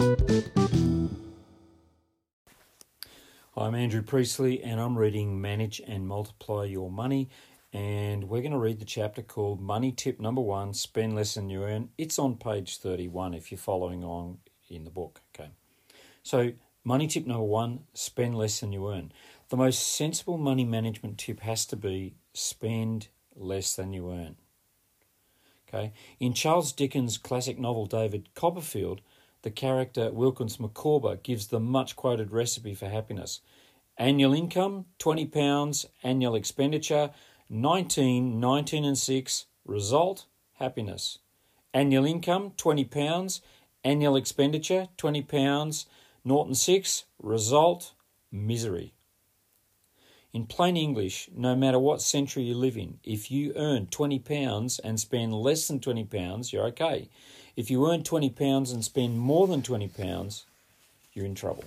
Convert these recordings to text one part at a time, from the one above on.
Hi, I'm Andrew Priestley, and I'm reading Manage and Multiply Your Money. And we're going to read the chapter called Money Tip Number One Spend Less Than You Earn. It's on page 31 if you're following on in the book. Okay. So, money tip number one spend less than you earn. The most sensible money management tip has to be spend less than you earn. Okay. In Charles Dickens' classic novel David Copperfield, the character Wilkins Micawber gives the much quoted recipe for happiness. Annual income, £20, annual expenditure, 19, 19 and 6, result, happiness. Annual income, £20, annual expenditure, £20, Norton 6, result, misery. In plain English, no matter what century you live in, if you earn £20 and spend less than £20, you're okay. If you earn £20 and spend more than £20, you're in trouble.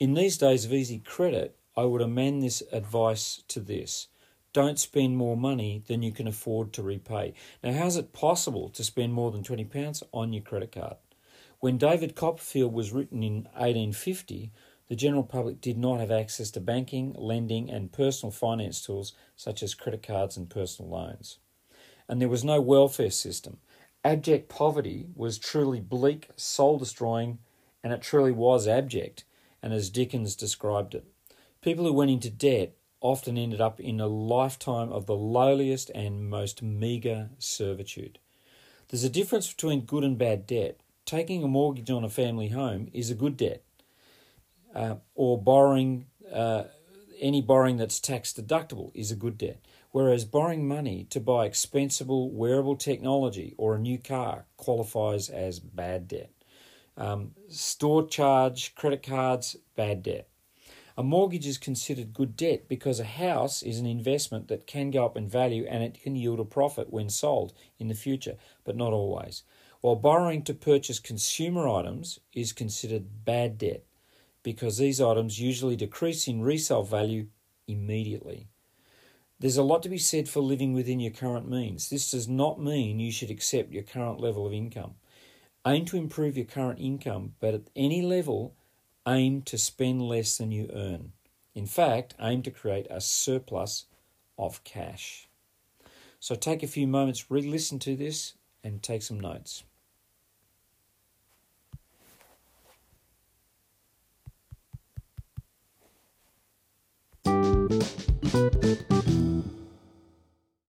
In these days of easy credit, I would amend this advice to this don't spend more money than you can afford to repay. Now, how is it possible to spend more than £20 on your credit card? When David Copperfield was written in 1850, the general public did not have access to banking, lending, and personal finance tools such as credit cards and personal loans. And there was no welfare system. Abject poverty was truly bleak, soul destroying, and it truly was abject, and as Dickens described it. People who went into debt often ended up in a lifetime of the lowliest and most meagre servitude. There's a difference between good and bad debt. Taking a mortgage on a family home is a good debt uh, or borrowing uh, any borrowing that's tax deductible is a good debt. Whereas borrowing money to buy expensible wearable technology or a new car qualifies as bad debt. Um, store charge, credit cards, bad debt. A mortgage is considered good debt because a house is an investment that can go up in value and it can yield a profit when sold in the future, but not always. While borrowing to purchase consumer items is considered bad debt because these items usually decrease in resale value immediately. There's a lot to be said for living within your current means. This does not mean you should accept your current level of income. Aim to improve your current income, but at any level, aim to spend less than you earn. In fact, aim to create a surplus of cash. So take a few moments, re listen to this, and take some notes.